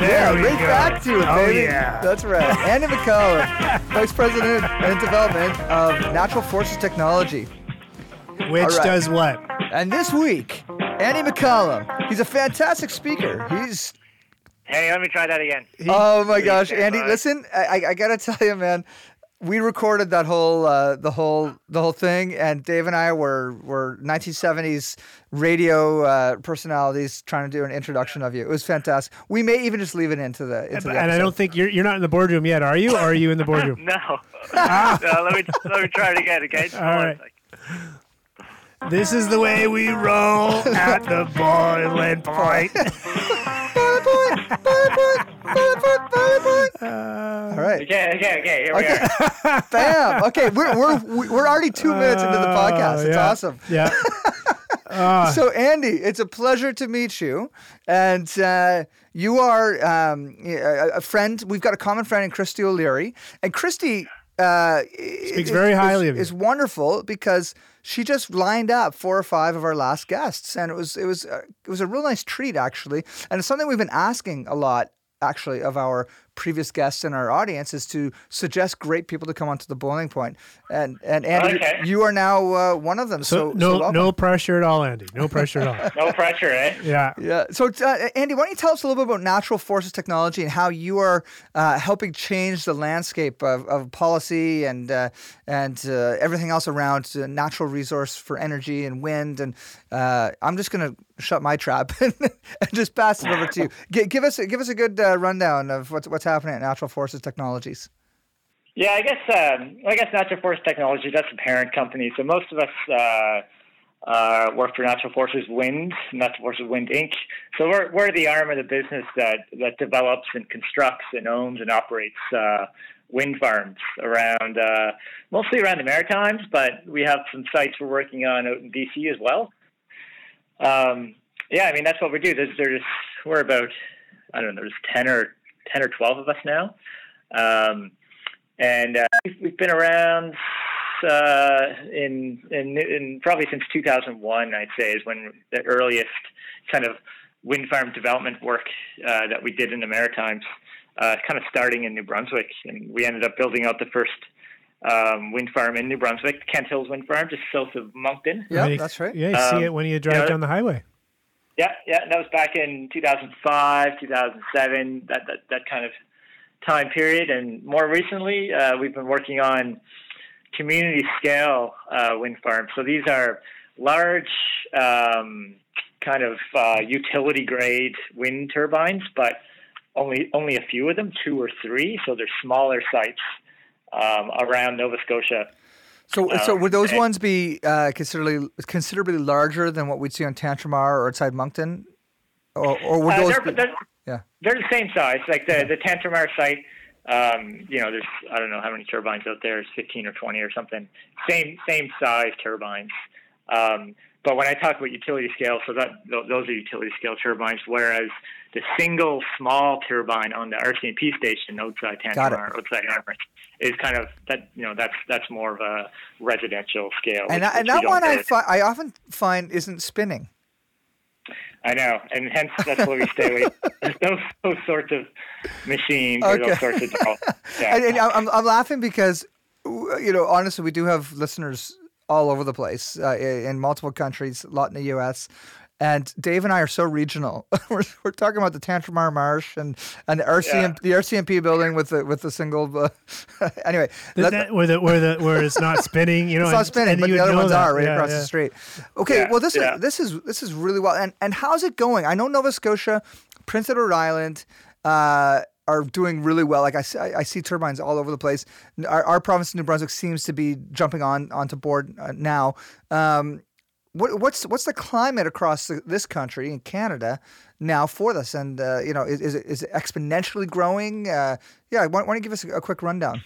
There yeah, we right go. back to it, Oh, baby. yeah. That's right. Andy MacCallum, Vice President and Development of Natural Forces Technology. Which All right. does what? And this week, Andy MacCallum, he's a fantastic speaker. He's Hey, let me try that again. oh my gosh, Andy, listen, I, I, I gotta tell you, man. We recorded that whole uh, the whole the whole thing, and Dave and I were were 1970s radio uh, personalities trying to do an introduction of you. It was fantastic. We may even just leave it into the into the And I don't think you're you're not in the boardroom yet, are you? Or are you in the boardroom? No. no let me let me try it again. Okay. Just All hold right. this is the way we roll at the boiling point. boiling point. boiling point. All right. Okay. Okay. Okay. Here we Okay. are. Bam. Okay, we're we're we're already two minutes into the podcast. It's Uh, yeah. awesome. Yeah. Uh, So Andy, it's a pleasure to meet you, and uh, you are um, a a friend. We've got a common friend in Christy O'Leary, and Christy uh, Speaks is- very is- highly of you. Is wonderful because she just lined up four or five of our last guests, and it was it was uh, it was a real nice treat actually, and it's something we've been asking a lot actually of our previous guests in our audience is to suggest great people to come onto the boiling point and and Andy Okay. you are now uh, one of them so, so no welcome. no pressure at all, Andy. No pressure at all. No pressure, eh? Yeah. Yeah. So, uh, Andy, why don't you tell us a little bit about Natural Forces Technology and how you are uh, helping change the landscape of, of policy and uh, and uh, everything else around uh, natural resource for energy and wind. And uh, I'm just going to shut my trap and, and just pass it over to you. G- give us give us a good uh, rundown of what's what's happening at Natural Forces Technologies. Yeah, I guess um, I guess Natural Forces Technologies that's a parent company. So most of us uh, uh, work for Natural Forces Wind, Natural Forces Wind Inc. So we're we're the arm of the business that that develops and constructs and owns and operates uh, wind farms around uh, mostly around the Maritimes, but we have some sites we're working on out in BC as well. Um, yeah, I mean that's what we do. There's, there's we're about I don't know, there's ten or ten or twelve of us now. Um, and uh, we've, we've been around uh, in, in in probably since 2001. I'd say is when the earliest kind of wind farm development work uh, that we did in the Maritimes, uh, kind of starting in New Brunswick, and we ended up building out the first um, wind farm in New Brunswick, Kent Hills Wind Farm, just south of Moncton. Yeah, I mean, that's right. Yeah, you see Um, it when you drive yeah. down the highway. Yeah, yeah, that was back in 2005, 2007, that that, that kind of time period. And more recently, uh, we've been working on community scale uh, wind farms. So these are large, um, kind of uh, utility grade wind turbines, but only only a few of them, two or three. So they're smaller sites um, around Nova Scotia. So, so Um, would those and- ones be uh, considerably considerably larger than what we'd see on Tantramar or outside Moncton, or, or would Uh, those? they're, be- they're, yeah. they're the same size. Like the the Tantramar site, um, you know, there's I don't know how many turbines out there. It's 15 or 20 or something. Same same size turbines. Um, but when I talk about utility scale, so that those are utility scale turbines, whereas the single small turbine on the RCMP station outside Got outside Armor, is kind of that. You know, that's that's more of a residential scale. and which- that, and which that one I, fi- I often find isn't spinning. I know, and hence that's why we stay away. There's those those sorts of machines or Okay. those sorts of yeah. And, and I'm, I'm laughing because, you know, honestly, we do have listeners all over the place uh, in multiple countries, a lot in the U.S. And Dave and I are so regional. we're, we're talking about the Tantramar Marsh and, and the RCM the RCMP building with the with the single. Uh, anyway, Th- let- that- where the where the where it's not spinning, you know. it's not and- spinning, and but you the other know ones that. are right Yeah, across yeah. the street. Okay, Yeah, well this yeah. is this is this is really well. And and how's it going? I know Nova Scotia, Prince Edward Island. Uh, are doing really well. Like I, see- I I see turbines all over the place. Our, our province, New Brunswick, seems to be jumping on onto board uh, now. Um, what, what's what's the climate across the, this country in Canada now for this, and uh, you know, is, is, it, is it exponentially growing? Uh, yeah, why, why, don't you give us a, a, quick rundown?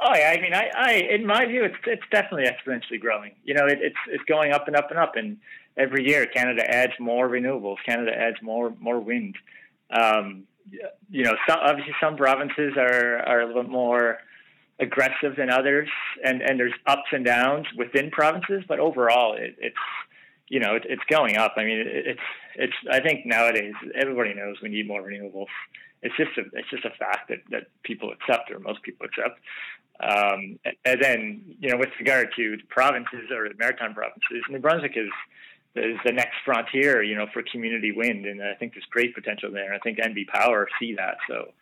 Oh yeah, I mean, I, I in my view, it's it's definitely exponentially growing. You know, it, it's it's going up and up and up, and every year Canada adds more renewables. Canada adds more more wind. Um, you know, some, obviously some provinces are are a little bit more aggressive than others, and and there's ups and downs within provinces, but overall, it, it's you know, it, it's going up. I mean, it, it's it's. I think nowadays everybody knows we need more renewables. It's just a it's just a fact that that people accept or most people accept. Um, and then you know, with regard to the provinces or the maritime provinces, New Brunswick is is the next frontier, you know, for community wind, and I think there's great potential there. I think NB Power see that, so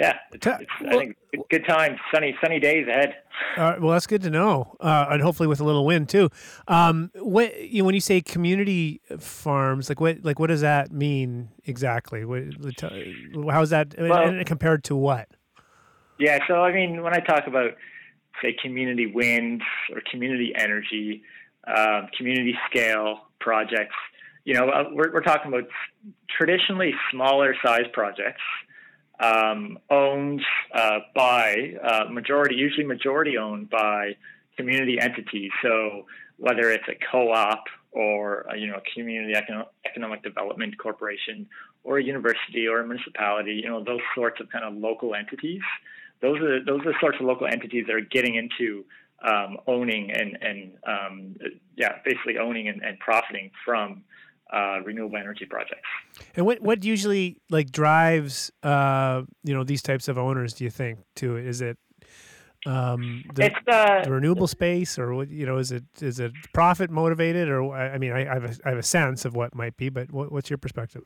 yeah, it's, it's, I think good times, sunny sunny days ahead. Uh, well, that's good to know, uh, and hopefully with a little wind too. Um, what you know, when you say community farms, like what like what does that mean exactly? What, how is that well, compared to what? Yeah, so I mean, when I talk about say community wind or community energy, um, community scale projects, you know, uh, we're, we're talking about traditionally smaller size projects um, owned uh, by uh, majority, usually majority owned by community entities. So whether it's a co-op or a, you know a community econo- economic development corporation or a university or a municipality, you know those sorts of kind of local entities. Those are those are the sorts of local entities that are getting into um, owning and and um, yeah, basically owning and, and profiting from uh, renewable energy projects. And what what usually like drives uh, you know these types of owners? Do you think to it? Is it um, the, it's, uh, the renewable space, or what you know? Is it is it profit motivated, or I mean, I, I, have a, I have a sense of what might be, but what, what's your perspective?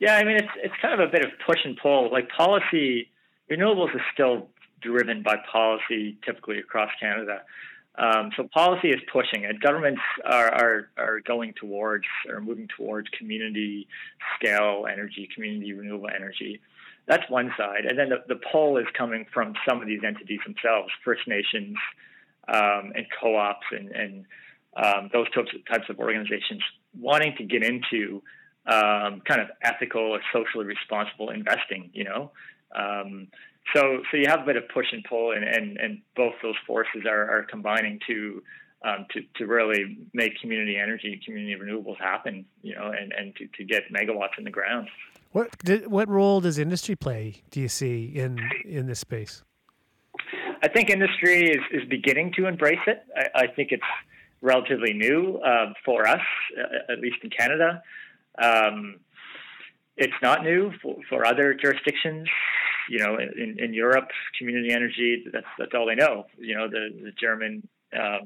Yeah, I mean, it's it's kind of a bit of push and pull. Like policy, renewables is still driven by policy, typically across Canada. Um, so policy is pushing it. Governments are, are, are going towards or moving towards community scale energy, community renewable energy. That's one side. And then the, the pull is coming from some of these entities themselves, First Nations um, and co-ops and, and um, those types of, types of organizations wanting to get into um, kind of ethical or socially responsible investing, you know. Um, so so you have a bit of push and pull, and and, and both those forces are, are combining to. Um, to, to really make community energy, community renewables happen, you know, and, and to, to get megawatts in the ground. What did, what role does industry play? Do you see in in this space? I think industry is, is beginning to embrace it. I, I think it's relatively new uh, for us, uh, at least in Canada. Um, it's not new for, for other jurisdictions you know, in, in Europe, community energy, that's, that's all they know. You know, the, the German, uh,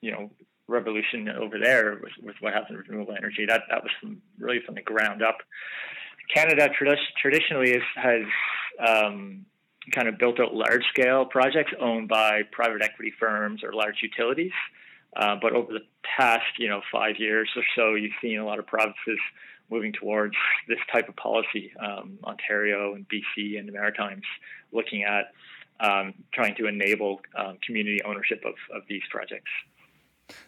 you know, revolution over there with, with what happened with renewable energy, that, that was from, really from the ground up. Canada trad- traditionally is, has um, kind of built out large scale projects owned by private equity firms or large utilities. Uh, but over the past, you know, five years or so, you've seen a lot of provinces moving towards this type of policy. Um, Ontario and BC and the Maritimes looking at um, trying to enable um, community ownership of, of these projects.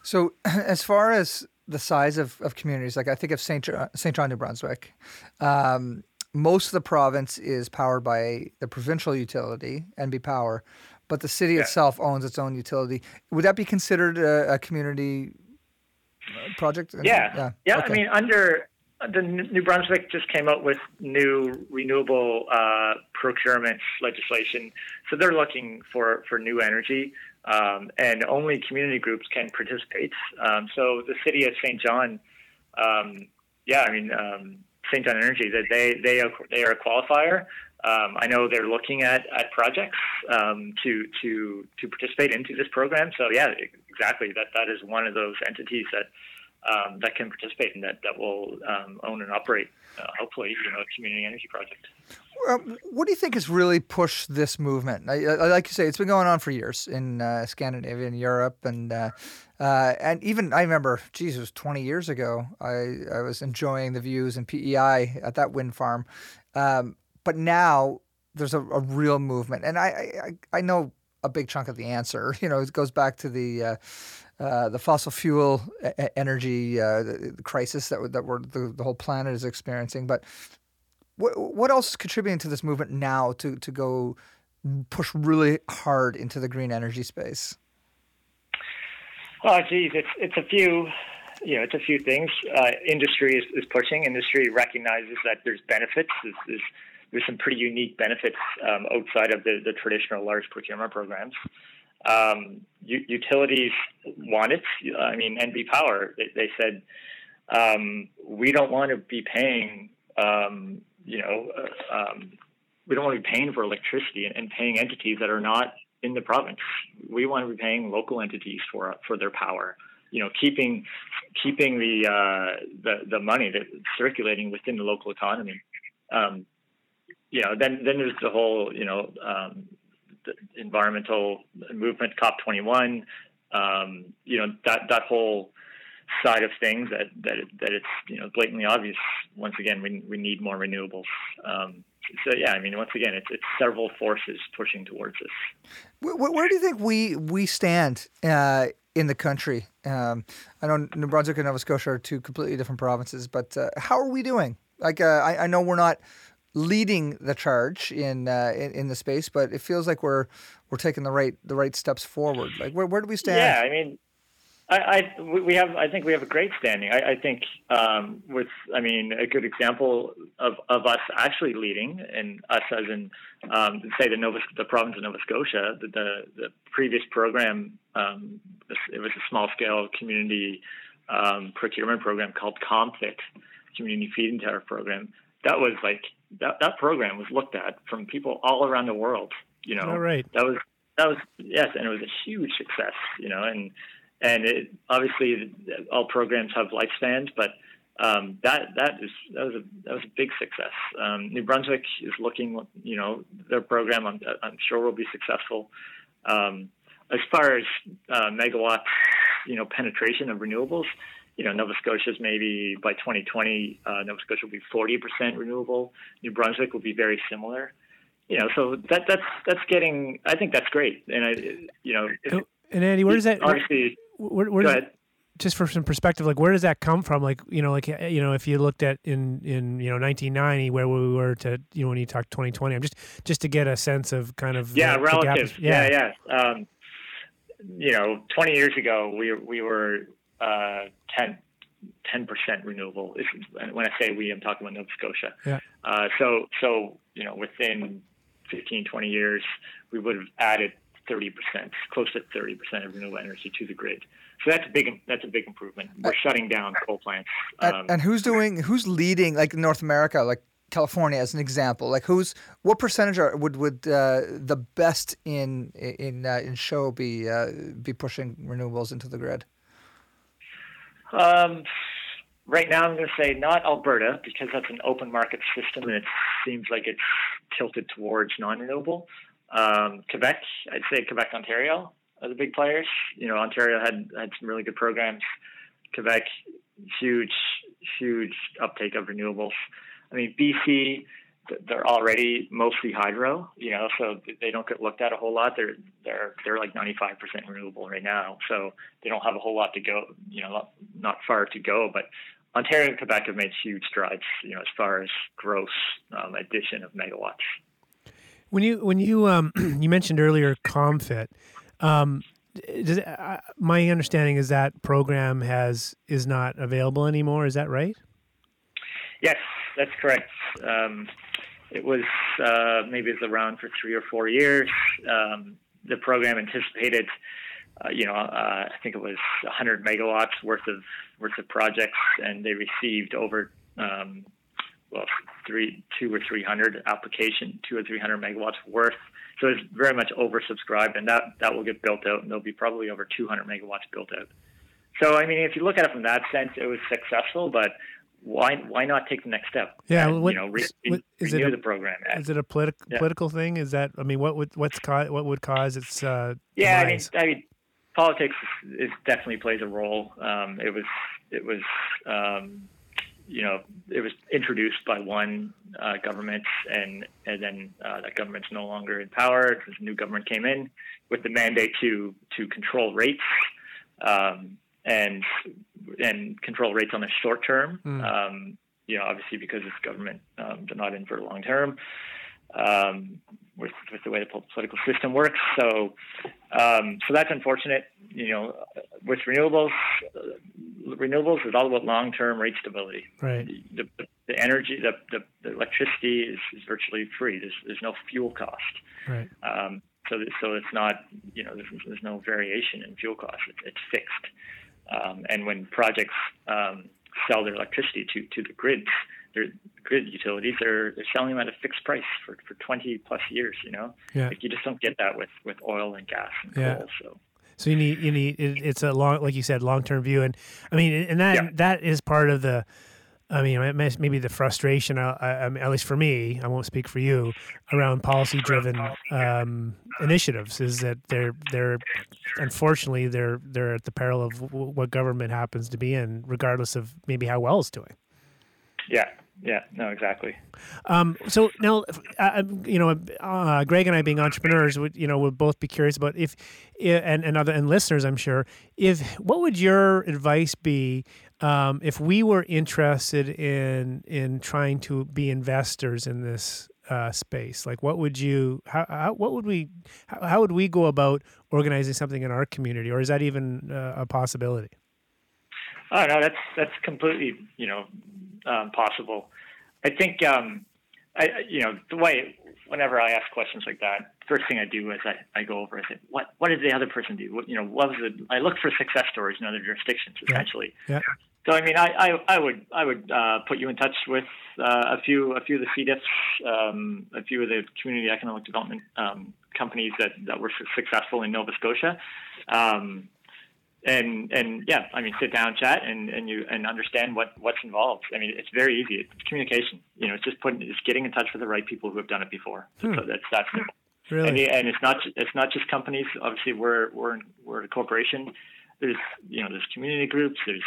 So, as far as the size of, of communities, like I think of Saint John, Saint John, New Brunswick, um, most of the province is powered by the provincial utility, NB Power, but the city yeah. itself owns its own utility. Would that be considered a, a community uh, project? Yeah, yeah. yeah okay. I mean, under the New Brunswick just came out with new renewable uh, procurement legislation, so they're looking for for new energy, um, and only community groups can participate. Um, so the city of Saint John, um, yeah, I mean um, Saint John Energy, that they they are, they are a qualifier. Um, I know they're looking at at projects um, to to to participate into this program. So yeah, exactly. That that is one of those entities that um, that can participate in that that will um, own and operate, uh, hopefully, you know, a community energy project. what do you think has really pushed this movement? I, I, like you say, it's been going on for years in uh, Scandinavia and Europe, and uh, uh, and even I remember, geez, it was 20 years ago. I, I was enjoying the views in PEI at that wind farm, um, but now there's a, a, real movement, and I, I I know a big chunk of the answer. You know, it goes back to the uh, the fossil fuel energy uh, crisis that that we're, the, the whole planet is experiencing. But what what else is contributing to this movement now to to go push really hard into the green energy space? Oh, geez, it's it's a few, you know, it's a few things. Uh, industry is, is pushing. Industry recognizes that there's benefits. There's, there's, there's some pretty unique benefits um, outside of the, the traditional large procurement programs. Um, u- utilities want it. I mean, NB Power, they, they said, um, we don't want to be paying, um, you know, uh, um, we don't want to be paying for electricity and, and, paying entities that are not in the province. We want to be paying local entities for for their power. You know, keeping keeping the uh, the the money that circulating within the local economy. Um, you know, then then there's the whole you know um, environmental movement, COP21. Um, you know that that whole side of things that that that it's you know blatantly obvious. Once again, we we need more renewables. Um, so yeah, I mean, once again, it's it's several forces pushing towards this. Where, where do you think we we stand uh, in the country? Um, I know New Brunswick and Nova Scotia are two completely different provinces, but uh, how are we doing? Like, uh, I, I know we're not leading the charge in, uh, in, in the space, but it feels like we're we're taking the right the right steps forward. Like where where do we stand? Yeah, I mean, I, I we have I think we have a great standing. I, I think um, with I mean a good example of, of us actually leading and us as in um, say the Nova the province of Nova Scotia the the, the previous program um, it was a small scale community um, procurement program called ComFit Community Feed-in Tariff Program that was like that, that program was looked at from people all around the world. You know, all right. that was that was yes, and it was a huge success. You know, and and it, obviously all programs have lifespans, but um, that that is that was a that was a big success. Um, New Brunswick is looking, you know, their program. I'm, I'm sure will be successful. Um, as far as uh, megawatts, you know, penetration of renewables, you know, Nova Scotia's maybe by 2020, uh, Nova Scotia will be 40% renewable. New Brunswick will be very similar. You know, so that that's that's getting. I think that's great. And I, you know, if, and Andy, where does that obviously? Where, where does, just for some perspective, like where does that come from? Like you know, like you know, if you looked at in in you know 1990 where we were to you know when you talk 2020, I'm just just to get a sense of kind of yeah, the, relative, the yeah, yeah. yeah. Um, you know, 20 years ago we we were uh, 10 percent renewable. When I say we, I'm talking about Nova Scotia. Yeah. Uh, so so you know within 15, 20 years, we would have added 30 percent, close to 30 percent of renewable energy to the grid. So that's a big that's a big improvement. We're uh, shutting down coal plants. Um, and, and who's doing who's leading like North America like California as an example? Like who's what percentage are, would would uh, the best in in uh, in show be uh, be pushing renewables into the grid? Um, right now, I'm going to say not Alberta because that's an open market system and it seems like it's tilted towards non-renewable. Um, Quebec, I'd say Quebec, Ontario are the big players. You know, Ontario had had some really good programs. Quebec, huge, huge uptake of renewables. I mean, BC, they're already mostly hydro, you know, so they don't get looked at a whole lot. They're they're they're like 95% renewable right now, so they don't have a whole lot to go, you know, not, not far to go. But Ontario and Quebec have made huge strides, you know, as far as gross um, addition of megawatts. When you when you um, you mentioned earlier ComFit, um, does uh, my understanding is that program has is not available anymore. Is that right? Yes, that's correct. Um, it was uh, maybe it's around for three or four years. Um, the program anticipated, uh, you know, uh, I think it was 100 megawatts worth of worth of projects, and they received over um, well three, two or three hundred application, two or three hundred megawatts worth. So it's very much oversubscribed, and that that will get built out, and there'll be probably over 200 megawatts built out. So I mean, if you look at it from that sense, it was successful, but why why not take the next step? Yeah, and, what, you know, re, what, is renew it a, the program. Is it a politi- yeah. political thing? Is that I mean, what would what's co- what would cause its? Uh, yeah, I mean, I mean, politics is, is definitely plays a role. Um, it was it was um, you know it was introduced by one uh, government, and and then uh, that government's no longer in power because a new government came in with the mandate to to control rates um, and and control rates on the short term. Mm. Um, you know, obviously because it's government, um, they're not in for the long term. Um, with, with the way the political system works, so um, so that's unfortunate. You know, with renewables, uh, renewables is all about long-term rate stability. Right. The, the, energy, the, the, the, electricity is, is virtually free. There's there's no fuel cost. Right. Um, so so it's not you know there's, there's no variation in fuel costs. It's, it's fixed. Um, and when projects um, sell their electricity to, to the grids, their grid utilities, they're, they're selling them at a fixed price for, for 20 plus years, you know? Yeah. Like you just don't get that with, with oil and gas and yeah. coal. So. So you need you need it, it's a long like you said long term view and I mean and that yeah. that is part of the I mean, maybe the frustration, uh, at least for me, I won't speak for you, around policy-driven um, initiatives is that they're they're unfortunately they're they're at the peril of w- what government happens to be in, regardless of maybe how well it's doing. Yeah, yeah, no, exactly. Um, so now, uh, you know, uh, Greg and I, being entrepreneurs, would you know, would both be curious about if, and and other and listeners, I'm sure, if what would your advice be um, if we were interested in in trying to be investors in this uh, space? Like, what would you, how, how what would we, how, how, would we go about organizing something in our community, or is that even uh, a possibility? Oh no, that's that's completely you know um, possible. I think um, I you know the way whenever I ask questions like that, first thing I do is I, I go over. I say, what what did the other person do? What, you know, what was it? I look for success stories in other jurisdictions, essentially. Yeah. So I mean, I, I, I would I would uh, put you in touch with uh, a few a few of the CEDIFs, um, a few of the community economic development um, companies that, that were successful in Nova Scotia. Um, and and yeah, I mean, sit down, chat, and, and you and understand what, what's involved. I mean, it's very easy. It's communication. You know, it's just putting, it's getting in touch with the right people who have done it before. Hmm. So that's that's simple. Really? And, and it's not it's not just companies. Obviously, we're we're we're a corporation. There's you know there's community groups. There's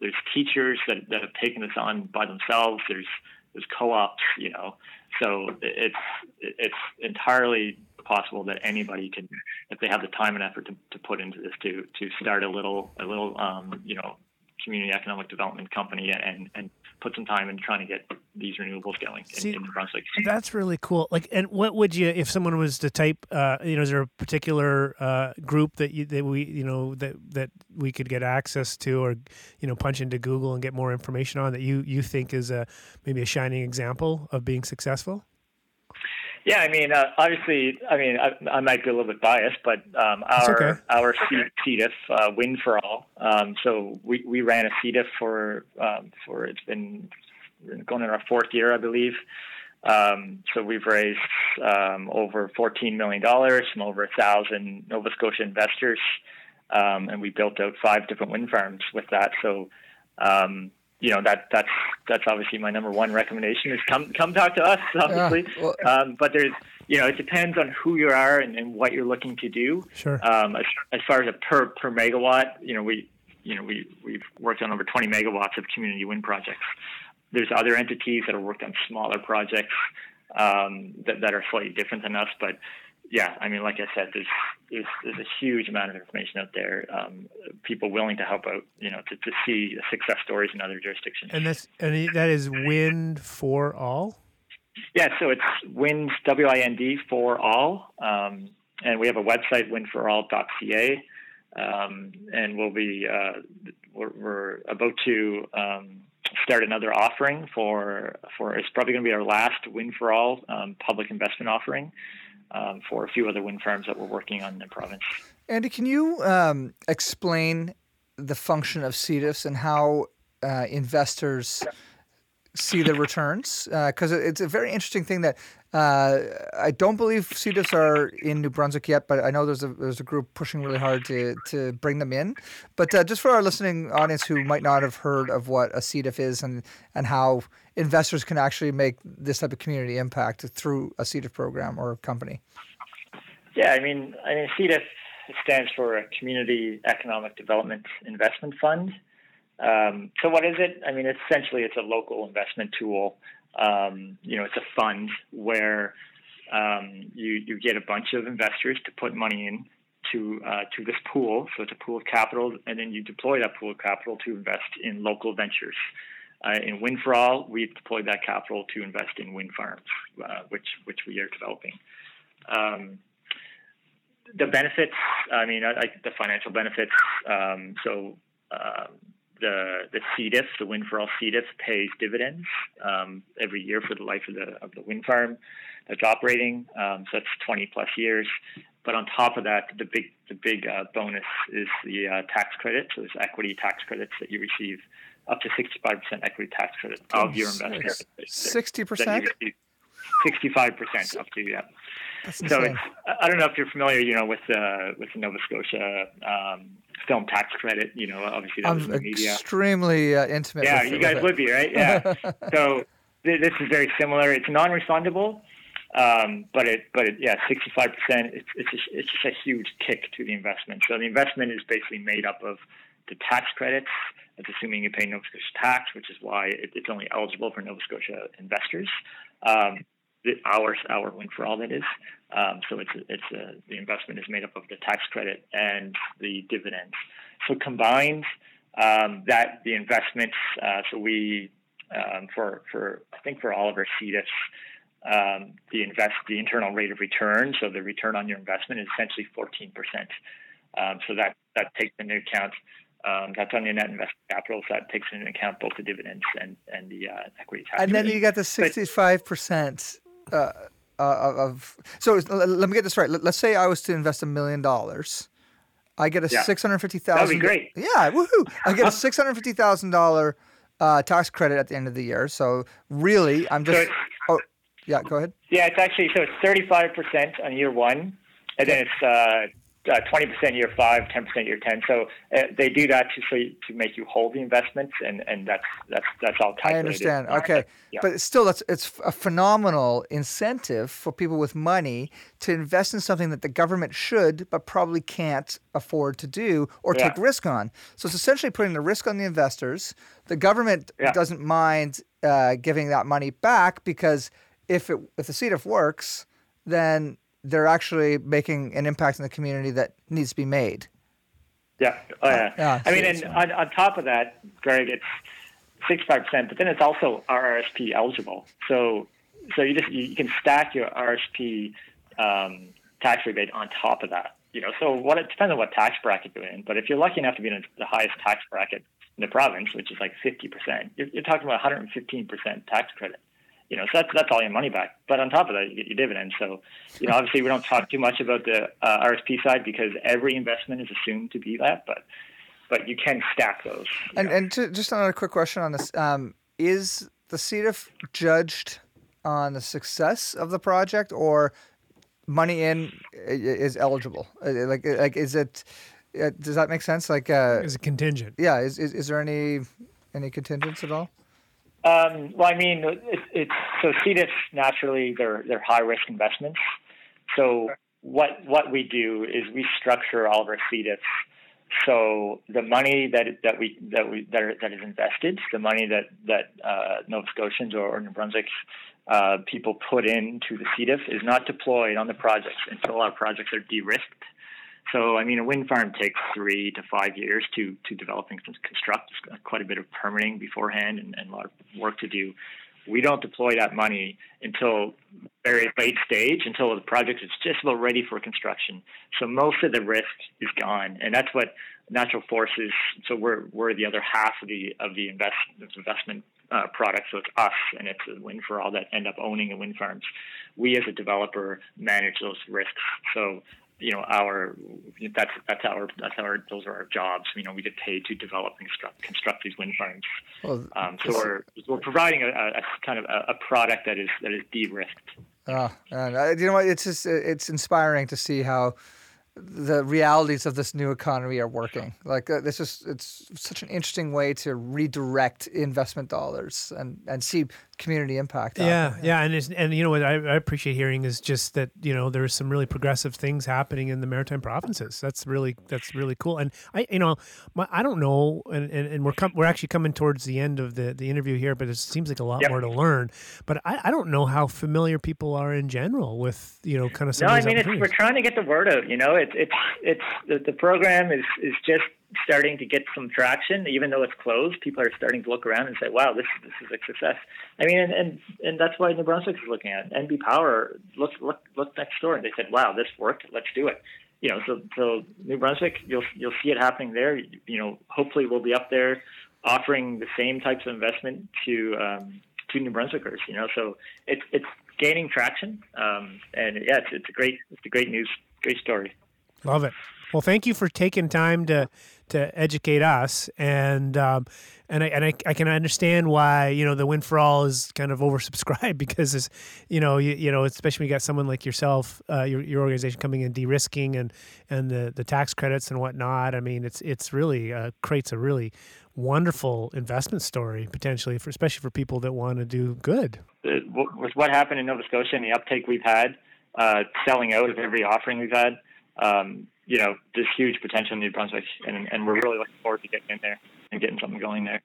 there's teachers that, that have taken this on by themselves. There's there's co-ops, you know. So it's it's entirely possible that anybody can, if they have the time and effort to, to put into this, to to start a little a little um, you know community economic development company and and put some time in trying to get these renewables going See, in, New Brunswick. That's really cool. Like, and what would you, if someone was to type, uh, you know, is there a particular uh, group that you that we, you know, that that we could get access to, or you know, punch into Google and get more information on that you you think is a maybe a shining example of being successful? Yeah, I mean, uh, obviously, I mean, I, I, might be a little bit biased, but um, our okay. our CEDIF, uh, Wind for All. Um, so we, we ran a CEDIF for um, for it's been going in our fourth year, I believe. Um, so we've raised um, over $14 million from over a thousand Nova Scotia investors, um, and we built out five different wind farms with that. So um, you know that that's that's obviously my number one recommendation is come come talk to us obviously. yeah, well, um, but there's you know it depends on who you are and, and what you're looking to do. Sure. Um, as, as far as a per per megawatt you know we you know we we've worked on over 20 megawatts of community wind projects. There's other entities that have worked on smaller projects um, that, that are slightly different than us but yeah, I mean, like I said, there's there's, there's a huge amount of information out there. Um, people willing to help out, you know, to, to see success stories in other jurisdictions. And that's and that is Wind for All. Yeah, so it's Wind W I N D for all, um, and we have a website windforall.ca, um, and we'll be uh, we're, we're, about to um, start another offering for for it's probably going to be our last Wind for All um, public investment offering um, for a few other wind farms that we're working on in the province. Andy, can you um, explain the function of CEDIFs and how uh, investors see the returns? Because uh, it's a very interesting thing that uh, I don't believe CEDIFs are in New Brunswick yet, but I know there's a there's a group pushing really hard to to bring them in. But uh, just for our listening audience who might not have heard of what a CEDIF is and and how investors can actually make this type of community impact through a CEDIF program or company. Yeah, I mean, I mean, CEDIF stands for a Community Economic Development Investment Fund. Um, so what is it? I mean, essentially, it's a local investment tool um, you know, it's a fund where um, you you get a bunch of investors to put money in to uh, to this pool. So it's a pool of capital, and then you deploy that pool of capital to invest in local ventures. Uh, in Wind for All, we've deployed that capital to invest in wind farms, uh, which which we are developing. Um, the benefits, I mean, I, I, the financial benefits. Um, so um, the the CEDIF, the Wind for All CEDIF, pays dividends um, every year for the life of the of the wind farm that's operating. Um, so that's 20 plus years. But on top of that, the big the big uh, bonus is the uh, tax credit. So there's equity tax credits that you receive up to 65% equity tax credit of your investment. 60%? 65% up to, yeah. so it's, I don't know if you're familiar, you know, with uh, with the Nova Scotia um, film tax credit. You know, obviously that I'm was in the media. Extremely uh, intimate. Yeah, you guys would be right. Yeah. so th- this is very similar. It's non-refundable, um, but it, but it, yeah, 65%, it's, it's, just, it's just a huge kick to the investment. So the investment is basically made up of the tax credits. That's assuming you pay Nova Scotia tax, which is why it, it's only eligible for Nova Scotia investors. Um, our, our Wind for All that is. Um, so it's, it's a, the investment is made up of the tax credit and the dividends. So combined, um, that the investments, uh, so we, um, for, for, I think for all of our CEDIFs, um, the invest the internal rate of return. So the return on your investment is essentially 14%. Um, so that that takes into account um, that's on your net investment capital. So that takes into account both the dividends and and the uh, equity tax. And then you got the 65%. Uh, uh, of so let me get this right. Let's say I was to invest a million dollars. I get a yeah. six hundred fifty thousand. That'd be great. Yeah, woohoo! I get a six hundred fifty thousand dollar uh, tax credit at the end of the year. So really, I'm just. So oh, yeah, go ahead. Yeah, it's actually so it's 35% on year one, and then it's uh, uh, 20% year five, 10% year 10. So uh, they do that to so you, to make you hold the investments, and, and that's that's that's all calculated. I understand. Okay, yeah. but still, that's it's a phenomenal incentive for people with money to invest in something that the government should, but probably can't afford to do or yeah. take risk on. So it's essentially putting the risk on the investors. The government yeah. doesn't mind uh, giving that money back because if it if the CEDIF works, then they're actually making an impact in the community that needs to be made. Yeah. Oh, yeah. yeah I mean, and on, on top of that, Greg, it's 65%, but then it's also RRSP eligible. So, so you just you can stack your RSP um, tax rebate on top of that. You know, so what it depends on what tax bracket you're in. But if you're lucky enough to be in the highest tax bracket in the province, which is like 50%, you're, you're talking about 115% tax credit you know, so that's that's all your money back. But on top of that, you get your dividends. So, you know, obviously we don't talk too much about the uh, RSP side because every investment is assumed to be that, but but you can stack those. And know. and to, just another quick question on this: um, Is the CEDIF judged on the success of the project, or money in is eligible? Uh, like like is it? Uh, does that make sense? Like, uh, is it contingent? Yeah. Is, is is there any any contingents at all? Um, well, I mean, it, so CEDIFs naturally they're they're high risk investments. So what what we do is we structure all of our CEDIFs so the money that that we that we that, are, that is invested, the money that that uh, Nova Scotians or, or New Brunswick uh, people put into the CEDIF is not deployed on the projects until our projects are de-risked. So, I mean, a wind farm takes three to five years to, to develop and construct. Quite a bit of permitting beforehand and, and a lot of work to do. We don't deploy that money until very late stage, until the project is just about ready for construction. So most of the risk is gone, and that's what natural forces. So we're we're the other half of the of the invest investment uh, product. So it's us and it's a wind for all that end up owning the wind farms. We as a developer manage those risks. So you know our that's that's our that's our those are our jobs. You know, we get paid to develop and construct, construct these wind farms. Well, um, so we're we're providing a, a kind of a, a, product that is that is de-risked. Oh, and uh, you know what? It's just it's inspiring to see how the realities of this new economy are working. Like uh, this is it's such an interesting way to redirect investment dollars and and see community impact. Yeah, yeah, and it's, and you know what I, I, appreciate hearing is just that you know there's some really progressive things happening in the maritime provinces. That's really that's really cool. And I you know my, I don't know, and, and, and we're com- we're actually coming towards the end of the the interview here, but it seems like a lot yep. more to learn. But I, I don't know how familiar people are in general with you know kind of. Some no, I mean we're trying to get the word out. You know, it's it's it's the, the program is is just starting to get some traction, even though it's closed. People are starting to look around and say, "Wow, this this is a success." I mean, and and, and that's why New Brunswick is looking at NB Power. Look look look next door, and they said, "Wow, this worked. Let's do it." You know, so so New Brunswick, you'll you'll see it happening there. You know, hopefully we'll be up there offering the same types of investment to um, to New Brunswickers. You know, so it's it's gaining traction, um, and yeah, it's, it's a great it's a great news, great story. Love it. Well, thank you for taking time to to educate us, and um, and I and I, I, can understand why you know the Wind for All is kind of oversubscribed because it's you know you, you know especially when you got someone like yourself, uh, your your organization coming in de-risking and and the the tax credits and whatnot. I mean, it's it's really uh, creates a really wonderful investment story potentially for especially for people that want to do good. With what happened in Nova Scotia and the uptake we've had, uh, selling out of every offering we've had. Um, you know, this huge potential in New Brunswick, and, and we're really looking forward to getting in there and getting something going there.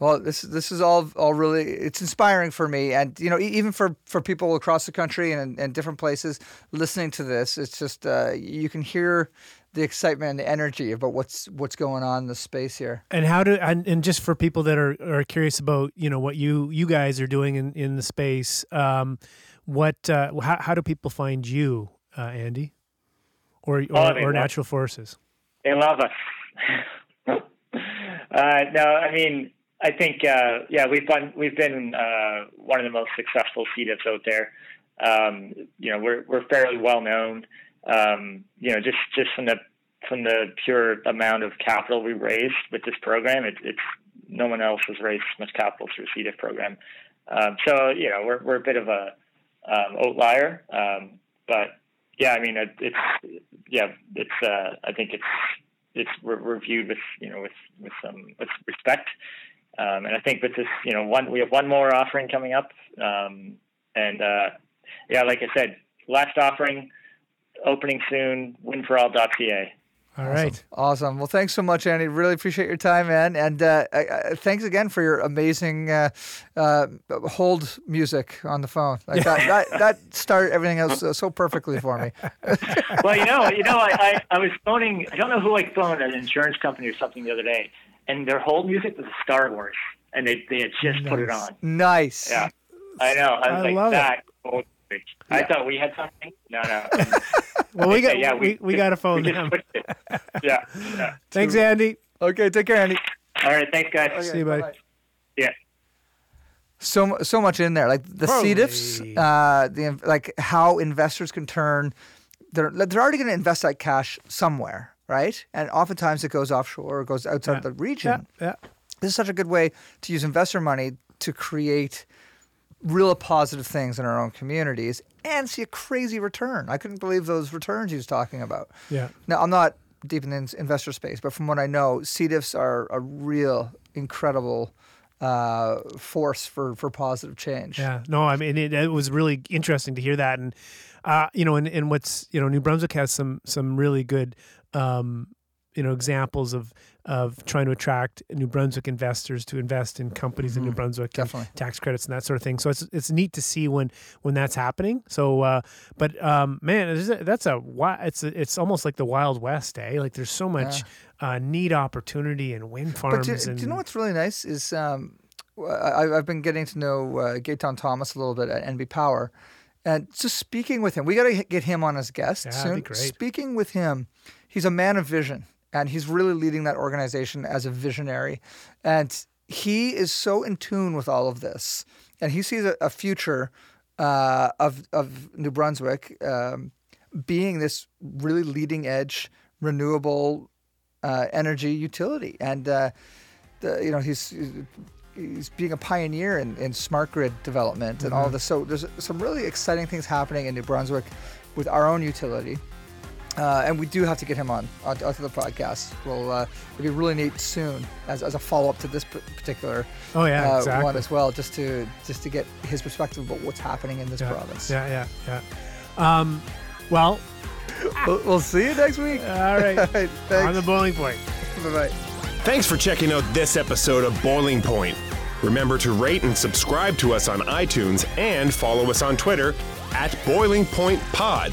Well, this this is all all really it's inspiring for me, and you know even for, for people across the country and, and different places listening to this, it's just uh, you can hear the excitement and the energy about what's what's going on in the space here. And how do and, and just for people that are, are curious about you know what you you guys are doing in in the space, um, what uh, how how do people find you, uh, Andy? Or or, oh, or natural forces? They love us. uh, no, I mean, I think uh, yeah, we've been we've been uh, one of the most successful CEDIFs out there. Um, you know, we're we're fairly well known. Um, you know, just just from the from the pure amount of capital we raised with this program, it, it's no one else has raised as much capital through a CEDIF program. Um, so you know, we're we're a bit of a um, outlier, um, but yeah, I mean, it, it's yeah, it's uh, I think it's it's reviewed with you know with with some with respect, um, and I think with this you know one we have one more offering coming up, um, and uh, yeah, like I said, last offering opening soon, winforall.ca. All right. Awesome. awesome. Well, thanks so much, Andy. Really appreciate your time, man. And uh, uh, thanks again for your amazing uh, uh hold music on the phone. Like that, that, that started everything else so perfectly for me. well, you know, you know, I, I, I, was phoning. I don't know who I phoned, an insurance company or something the other day, and their hold music was Star Wars, and they they had just nice. put it on. Nice. Yeah, I know. I was I like love that. It. Yeah. I thought we had something. No, no. well, we got yeah, we, we, we got a phone them. yeah, yeah. Thanks, Andy. Okay, take care, Andy. All right, thanks, guys. Okay, See you, buddy. Bye-bye. Yeah. So so much in there, like the Holy. CEDIFs, uh, the like how investors can turn. They're they're already going to invest that cash somewhere, right? And oftentimes it goes offshore, or goes outside yeah. the region. Yeah. yeah. This is such a good way to use investor money to create real positive things in our own communities and see a crazy return. I couldn't believe those returns he was talking about. Yeah. Now, I'm not deep in the investor space, but from what I know, CEDIFs are a real incredible uh, force for, for positive change. Yeah. No, I mean, it, it was really interesting to hear that. And, uh, you know, and, and what's, you know, New Brunswick has some, some really good, um, you know, examples of of trying to attract New Brunswick investors to invest in companies mm-hmm. in New mm-hmm. Brunswick, definitely tax credits and that sort of thing. So it's it's neat to see when when that's happening. So, uh, but um, man, that's a it's a, it's almost like the Wild West, eh? Like there's so much yeah. uh, neat opportunity and wind farms. But do, and, do you know what's really nice is um, I, have been getting to know uh, Gaetan Thomas a little bit at NB Power. And just speaking with him, we got to get him on as guest yeah, soon. Speaking with him, he's a man of vision and he's really leading that organization as a visionary. And he is so in tune with all of this, and he sees a, a future uh, of of New Brunswick um, being this really leading edge renewable uh, energy utility, and uh, the, you know he's. He's being a pioneer in, in smart grid development and mm-hmm. all this. So there's some really exciting things happening in New Brunswick with our own utility Uh, and we do have to get him on onto, onto the podcast. Well, uh, it'd be really neat soon as, as a follow up to this particular oh yeah uh, exactly. one as well, just to just to get his perspective about what's happening in this yeah. province. Yeah, yeah, yeah. Um, well, we'll, we'll see you next week. All right, on the boiling point. Bye bye. Thanks for checking out this episode of Boiling Point. Remember to rate and subscribe to us on iTunes and follow us on Twitter at Boiling Point Pod.